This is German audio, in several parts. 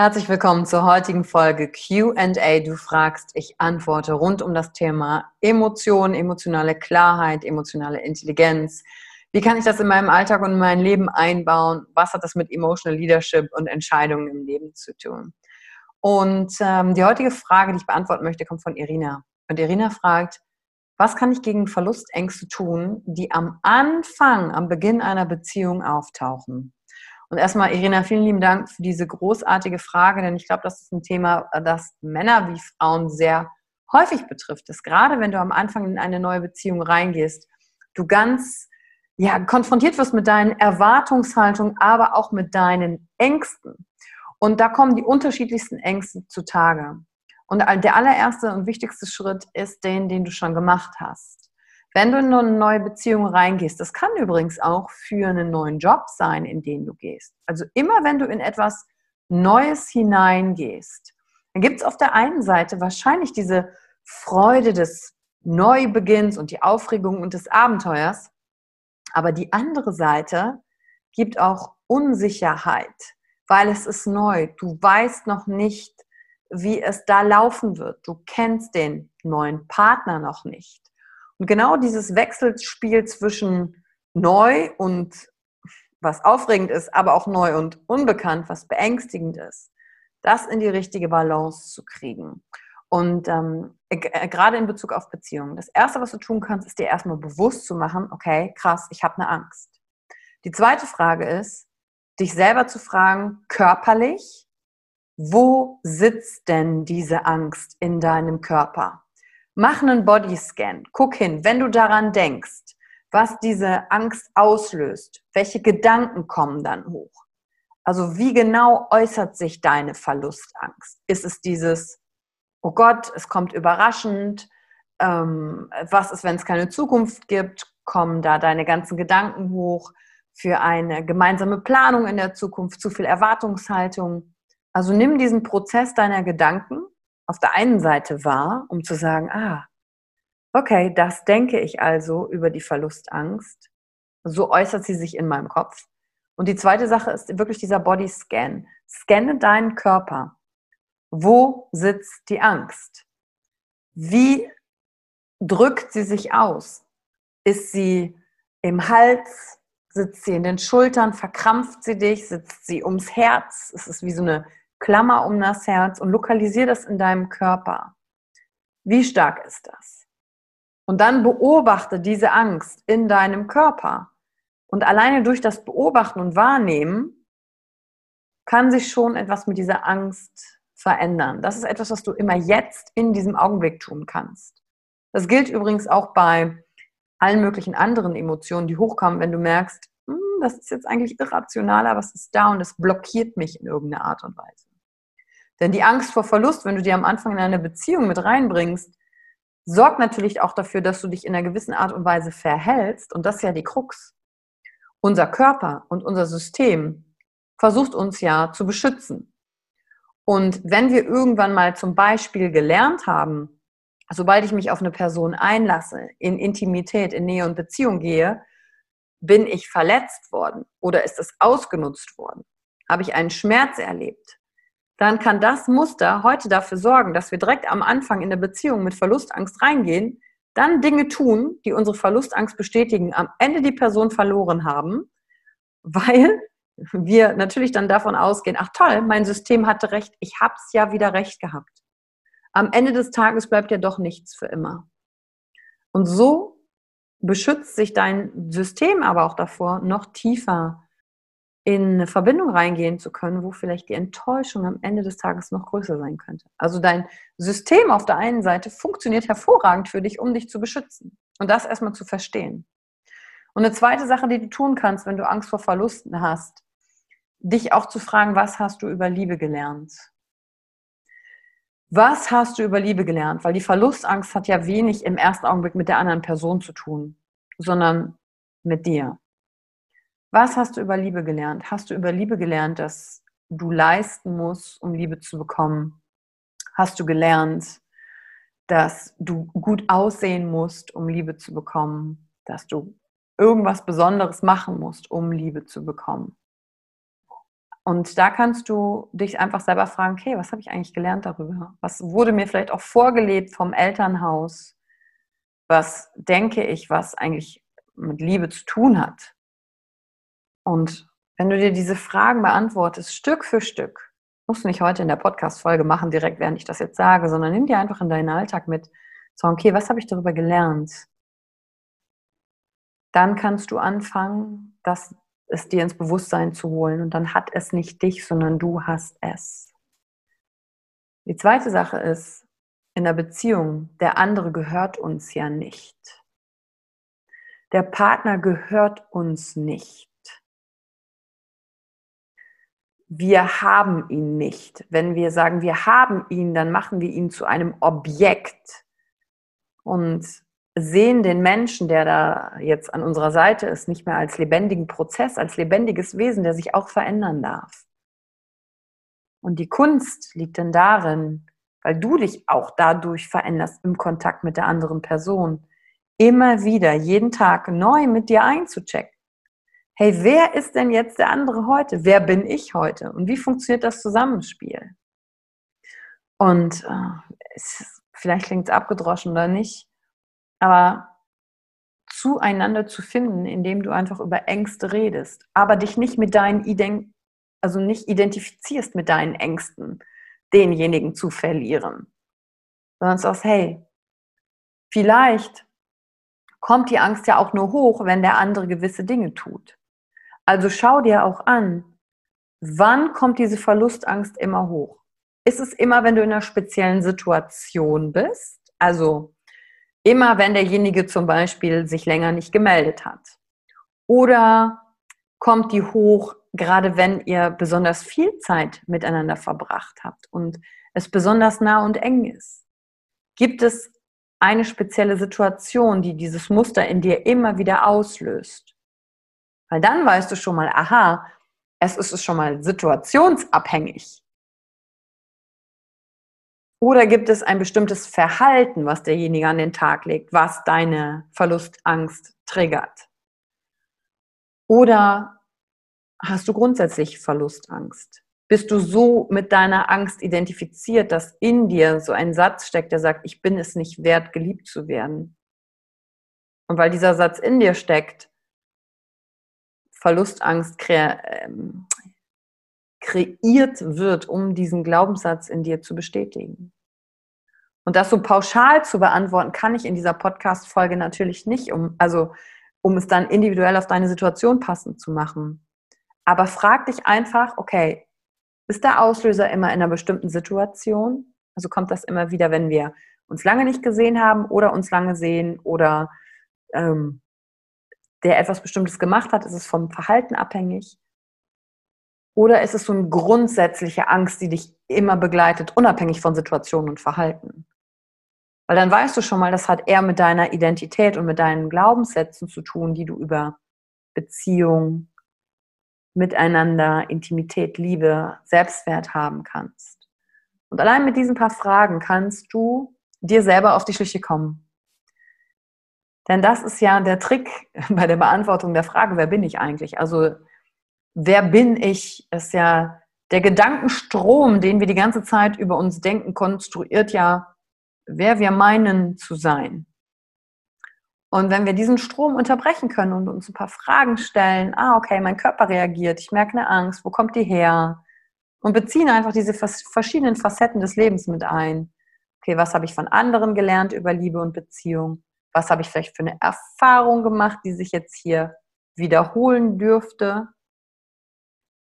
Herzlich willkommen zur heutigen Folge QA. Du fragst, ich antworte rund um das Thema Emotionen, emotionale Klarheit, emotionale Intelligenz. Wie kann ich das in meinem Alltag und in mein Leben einbauen? Was hat das mit Emotional Leadership und Entscheidungen im Leben zu tun? Und ähm, die heutige Frage, die ich beantworten möchte, kommt von Irina. Und Irina fragt, was kann ich gegen Verlustängste tun, die am Anfang, am Beginn einer Beziehung auftauchen? Und erstmal, Irina, vielen lieben Dank für diese großartige Frage, denn ich glaube, das ist ein Thema, das Männer wie Frauen sehr häufig betrifft. Dass gerade wenn du am Anfang in eine neue Beziehung reingehst, du ganz ja, konfrontiert wirst mit deinen Erwartungshaltungen, aber auch mit deinen Ängsten. Und da kommen die unterschiedlichsten Ängste zutage. Und der allererste und wichtigste Schritt ist den, den du schon gemacht hast. Wenn du in eine neue Beziehung reingehst, das kann übrigens auch für einen neuen Job sein, in den du gehst. Also immer wenn du in etwas Neues hineingehst, dann gibt es auf der einen Seite wahrscheinlich diese Freude des Neubeginns und die Aufregung und des Abenteuers. Aber die andere Seite gibt auch Unsicherheit, weil es ist neu. Du weißt noch nicht, wie es da laufen wird. Du kennst den neuen Partner noch nicht. Und genau dieses Wechselspiel zwischen neu und was aufregend ist, aber auch neu und unbekannt, was beängstigend ist, das in die richtige Balance zu kriegen. Und ähm, äh, gerade in Bezug auf Beziehungen. Das Erste, was du tun kannst, ist dir erstmal bewusst zu machen, okay, krass, ich habe eine Angst. Die zweite Frage ist, dich selber zu fragen, körperlich, wo sitzt denn diese Angst in deinem Körper? Mach einen Bodyscan. Guck hin, wenn du daran denkst, was diese Angst auslöst, welche Gedanken kommen dann hoch? Also wie genau äußert sich deine Verlustangst? Ist es dieses, oh Gott, es kommt überraschend, ähm, was ist, wenn es keine Zukunft gibt? Kommen da deine ganzen Gedanken hoch für eine gemeinsame Planung in der Zukunft, zu viel Erwartungshaltung? Also nimm diesen Prozess deiner Gedanken auf der einen Seite wahr, um zu sagen, ah, okay, das denke ich also über die Verlustangst. So äußert sie sich in meinem Kopf. Und die zweite Sache ist wirklich dieser Body Scan. Scanne deinen Körper. Wo sitzt die Angst? Wie drückt sie sich aus? Ist sie im Hals, Sitzt sie in den Schultern, verkrampft sie dich, sitzt sie ums Herz. Es ist wie so eine Klammer um das Herz und lokalisier das in deinem Körper. Wie stark ist das? Und dann beobachte diese Angst in deinem Körper. Und alleine durch das Beobachten und Wahrnehmen kann sich schon etwas mit dieser Angst verändern. Das ist etwas, was du immer jetzt in diesem Augenblick tun kannst. Das gilt übrigens auch bei allen möglichen anderen Emotionen, die hochkommen, wenn du merkst, hm, das ist jetzt eigentlich irrational, aber es ist da und es blockiert mich in irgendeiner Art und Weise. Denn die Angst vor Verlust, wenn du die am Anfang in eine Beziehung mit reinbringst, sorgt natürlich auch dafür, dass du dich in einer gewissen Art und Weise verhältst. Und das ist ja die Krux. Unser Körper und unser System versucht uns ja zu beschützen. Und wenn wir irgendwann mal zum Beispiel gelernt haben, sobald ich mich auf eine Person einlasse, in Intimität, in Nähe und Beziehung gehe, bin ich verletzt worden oder ist es ausgenutzt worden? Habe ich einen Schmerz erlebt? Dann kann das Muster heute dafür sorgen, dass wir direkt am Anfang in der Beziehung mit Verlustangst reingehen, dann Dinge tun, die unsere Verlustangst bestätigen, am Ende die Person verloren haben, weil wir natürlich dann davon ausgehen, ach toll, mein System hatte recht, ich habe es ja wieder recht gehabt am Ende des Tages bleibt ja doch nichts für immer. Und so beschützt sich dein System aber auch davor, noch tiefer in eine Verbindung reingehen zu können, wo vielleicht die Enttäuschung am Ende des Tages noch größer sein könnte. Also dein System auf der einen Seite funktioniert hervorragend für dich, um dich zu beschützen. Und das erstmal zu verstehen. Und eine zweite Sache, die du tun kannst, wenn du Angst vor Verlusten hast, dich auch zu fragen, was hast du über Liebe gelernt? Was hast du über Liebe gelernt? Weil die Verlustangst hat ja wenig im ersten Augenblick mit der anderen Person zu tun, sondern mit dir. Was hast du über Liebe gelernt? Hast du über Liebe gelernt, dass du leisten musst, um Liebe zu bekommen? Hast du gelernt, dass du gut aussehen musst, um Liebe zu bekommen? Dass du irgendwas Besonderes machen musst, um Liebe zu bekommen? Und da kannst du dich einfach selber fragen, okay, was habe ich eigentlich gelernt darüber? Was wurde mir vielleicht auch vorgelebt vom Elternhaus? Was denke ich, was eigentlich mit Liebe zu tun hat? Und wenn du dir diese Fragen beantwortest, Stück für Stück, musst du nicht heute in der Podcast-Folge machen, direkt während ich das jetzt sage, sondern nimm dir einfach in deinen Alltag mit, so, okay, was habe ich darüber gelernt? Dann kannst du anfangen, das es dir ins Bewusstsein zu holen. Und dann hat es nicht dich, sondern du hast es. Die zweite Sache ist, in der Beziehung, der andere gehört uns ja nicht. Der Partner gehört uns nicht. Wir haben ihn nicht. Wenn wir sagen, wir haben ihn, dann machen wir ihn zu einem Objekt. Und sehen den Menschen, der da jetzt an unserer Seite ist, nicht mehr als lebendigen Prozess, als lebendiges Wesen, der sich auch verändern darf. Und die Kunst liegt dann darin, weil du dich auch dadurch veränderst im Kontakt mit der anderen Person, immer wieder, jeden Tag neu mit dir einzuchecken. Hey, wer ist denn jetzt der andere heute? Wer bin ich heute? Und wie funktioniert das Zusammenspiel? Und äh, es, vielleicht klingt es abgedroschen oder nicht, aber zueinander zu finden, indem du einfach über Ängste redest, aber dich nicht mit deinen Ident also nicht identifizierst mit deinen Ängsten, denjenigen zu verlieren, sondern sagst, hey, vielleicht kommt die Angst ja auch nur hoch, wenn der andere gewisse Dinge tut. Also schau dir auch an, wann kommt diese Verlustangst immer hoch? Ist es immer, wenn du in einer speziellen Situation bist? Also Immer wenn derjenige zum Beispiel sich länger nicht gemeldet hat. Oder kommt die hoch, gerade wenn ihr besonders viel Zeit miteinander verbracht habt und es besonders nah und eng ist. Gibt es eine spezielle Situation, die dieses Muster in dir immer wieder auslöst? Weil dann weißt du schon mal, aha, es ist schon mal situationsabhängig. Oder gibt es ein bestimmtes Verhalten, was derjenige an den Tag legt, was deine Verlustangst triggert? Oder hast du grundsätzlich Verlustangst? Bist du so mit deiner Angst identifiziert, dass in dir so ein Satz steckt, der sagt, ich bin es nicht wert, geliebt zu werden? Und weil dieser Satz in dir steckt, Verlustangst kre ähm, kreiert wird, um diesen Glaubenssatz in dir zu bestätigen. Und das so pauschal zu beantworten, kann ich in dieser Podcast-Folge natürlich nicht, um, also, um es dann individuell auf deine Situation passend zu machen. Aber frag dich einfach, okay, ist der Auslöser immer in einer bestimmten Situation? Also kommt das immer wieder, wenn wir uns lange nicht gesehen haben oder uns lange sehen oder ähm, der etwas Bestimmtes gemacht hat? Ist es vom Verhalten abhängig? Oder ist es so eine grundsätzliche Angst, die dich immer begleitet, unabhängig von Situationen und Verhalten? Weil dann weißt du schon mal, das hat eher mit deiner Identität und mit deinen Glaubenssätzen zu tun, die du über Beziehung, Miteinander, Intimität, Liebe, Selbstwert haben kannst. Und allein mit diesen paar Fragen kannst du dir selber auf die Schliche kommen. Denn das ist ja der Trick bei der Beantwortung der Frage, wer bin ich eigentlich? Also, wer bin ich, ist ja der Gedankenstrom, den wir die ganze Zeit über uns denken, konstruiert ja, wer wir meinen zu sein. Und wenn wir diesen Strom unterbrechen können und uns ein paar Fragen stellen, ah, okay, mein Körper reagiert, ich merke eine Angst, wo kommt die her? Und beziehen einfach diese verschiedenen Facetten des Lebens mit ein. Okay, was habe ich von anderen gelernt über Liebe und Beziehung? Was habe ich vielleicht für eine Erfahrung gemacht, die sich jetzt hier wiederholen dürfte?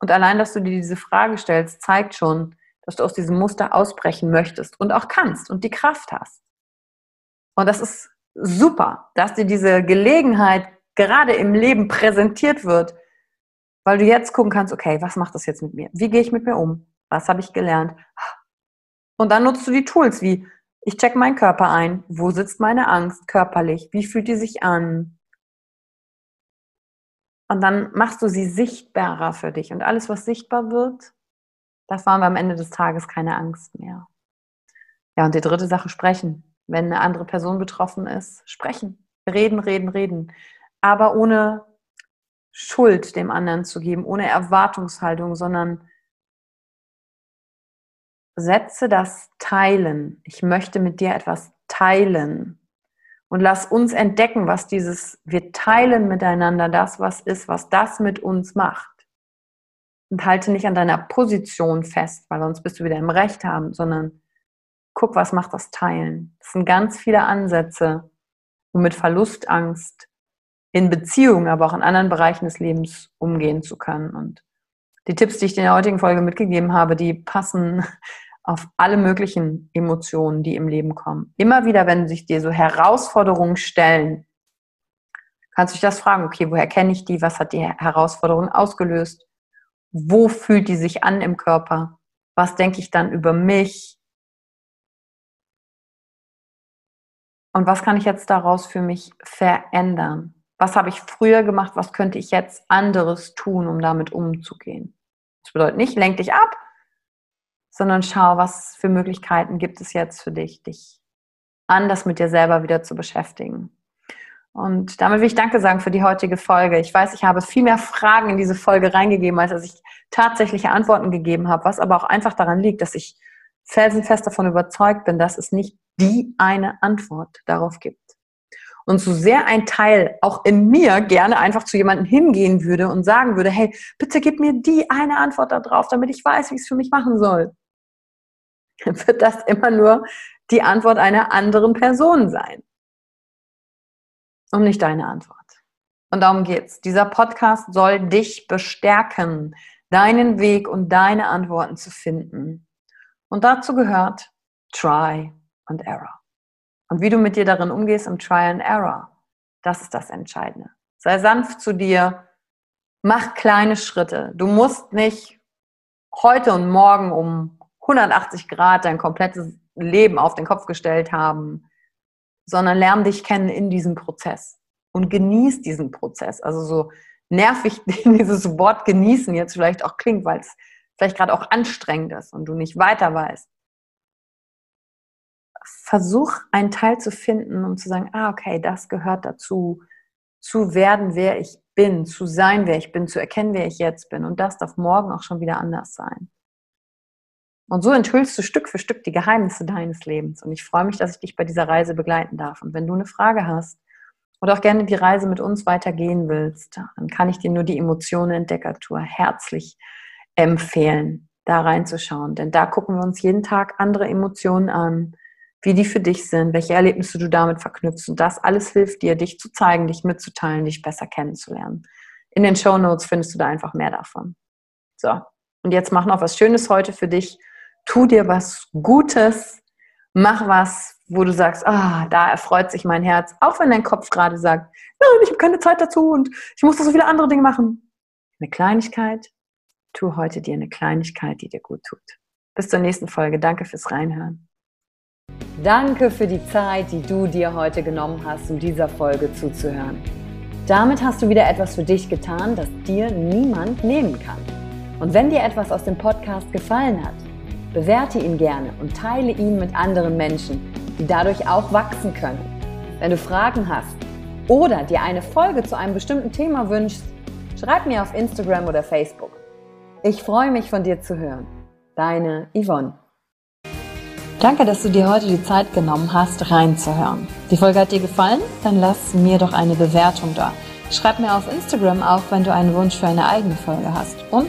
Und allein, dass du dir diese Frage stellst, zeigt schon, dass du aus diesem Muster ausbrechen möchtest und auch kannst und die Kraft hast. Und das ist super, dass dir diese Gelegenheit gerade im Leben präsentiert wird, weil du jetzt gucken kannst, okay, was macht das jetzt mit mir? Wie gehe ich mit mir um? Was habe ich gelernt? Und dann nutzt du die Tools wie, ich check meinen Körper ein, wo sitzt meine Angst körperlich, wie fühlt die sich an? Und dann machst du sie sichtbarer für dich. Und alles, was sichtbar wird, da fahren wir am Ende des Tages keine Angst mehr. Ja, und die dritte Sache, sprechen wenn eine andere Person betroffen ist, sprechen. Reden, reden, reden. Aber ohne Schuld dem anderen zu geben, ohne Erwartungshaltung, sondern setze das Teilen. Ich möchte mit dir etwas teilen. Und lass uns entdecken, was dieses, wir teilen miteinander das, was ist, was das mit uns macht. Und halte nicht an deiner Position fest, weil sonst bist du wieder im Recht haben, sondern guck, was macht das Teilen. Das sind ganz viele Ansätze, um mit Verlustangst in Beziehungen, aber auch in anderen Bereichen des Lebens umgehen zu können. Und die Tipps, die ich in der heutigen Folge mitgegeben habe, die passen auf alle möglichen Emotionen, die im Leben kommen. Immer wieder, wenn sich dir so Herausforderungen stellen, kannst du dich das fragen, okay, woher kenne ich die? Was hat die Herausforderung ausgelöst? Wo fühlt die sich an im Körper? Was denke ich dann über mich? Und was kann ich jetzt daraus für mich verändern? Was habe ich früher gemacht? Was könnte ich jetzt anderes tun, um damit umzugehen? Das bedeutet nicht, lenk dich ab, sondern schau, was für Möglichkeiten gibt es jetzt für dich, dich anders mit dir selber wieder zu beschäftigen. Und damit will ich Danke sagen für die heutige Folge. Ich weiß, ich habe viel mehr Fragen in diese Folge reingegeben, als dass ich tatsächliche Antworten gegeben habe, was aber auch einfach daran liegt, dass ich felsenfest davon überzeugt bin, dass es nicht die eine Antwort darauf gibt. Und so sehr ein Teil auch in mir gerne einfach zu jemandem hingehen würde und sagen würde, hey, bitte gib mir die eine Antwort darauf, damit ich weiß, wie ich es für mich machen soll, wird das immer nur die Antwort einer anderen Person sein. Und nicht deine Antwort. Und darum geht's. Dieser Podcast soll dich bestärken, deinen Weg und deine Antworten zu finden. Und dazu gehört Try and Error. Und wie du mit dir darin umgehst im Try and Error, das ist das Entscheidende. Sei sanft zu dir, mach kleine Schritte. Du musst nicht heute und morgen um 180 Grad dein komplettes Leben auf den Kopf gestellt haben, sondern lern dich kennen in diesem Prozess und genieß diesen Prozess. Also so nervig dieses Wort genießen jetzt vielleicht auch klingt, weil es vielleicht gerade auch anstrengend ist und du nicht weiter weißt. Versuch einen Teil zu finden und zu sagen, ah, okay, das gehört dazu, zu werden, wer ich bin, zu sein, wer ich bin, zu erkennen, wer ich jetzt bin. Und das darf morgen auch schon wieder anders sein. Und so enthüllst du Stück für Stück die Geheimnisse deines Lebens. Und ich freue mich, dass ich dich bei dieser Reise begleiten darf. Und wenn du eine Frage hast oder auch gerne die Reise mit uns weitergehen willst, dann kann ich dir nur die Emotionen-Entdeckertour herzlich empfehlen, da reinzuschauen. Denn da gucken wir uns jeden Tag andere Emotionen an, wie die für dich sind, welche Erlebnisse du damit verknüpfst. Und das alles hilft dir, dich zu zeigen, dich mitzuteilen, dich besser kennenzulernen. In den Show Notes findest du da einfach mehr davon. So, und jetzt mach noch was Schönes heute für dich. Tu dir was Gutes. Mach was, wo du sagst, ah, da erfreut sich mein Herz, auch wenn dein Kopf gerade sagt, nein, ich habe keine Zeit dazu und ich muss so viele andere Dinge machen. Eine Kleinigkeit, tu heute dir eine Kleinigkeit, die dir gut tut. Bis zur nächsten Folge. Danke fürs Reinhören. Danke für die Zeit, die du dir heute genommen hast, um dieser Folge zuzuhören. Damit hast du wieder etwas für dich getan, das dir niemand nehmen kann. Und wenn dir etwas aus dem Podcast gefallen hat, bewerte ihn gerne und teile ihn mit anderen Menschen, die dadurch auch wachsen können. Wenn du Fragen hast oder dir eine Folge zu einem bestimmten Thema wünschst, schreib mir auf Instagram oder Facebook. Ich freue mich von dir zu hören. Deine Yvonne. Danke, dass du dir heute die Zeit genommen hast, reinzuhören. Die Folge hat dir gefallen? Dann lass mir doch eine Bewertung da. Schreib mir auf Instagram auch, wenn du einen Wunsch für eine eigene Folge hast. Und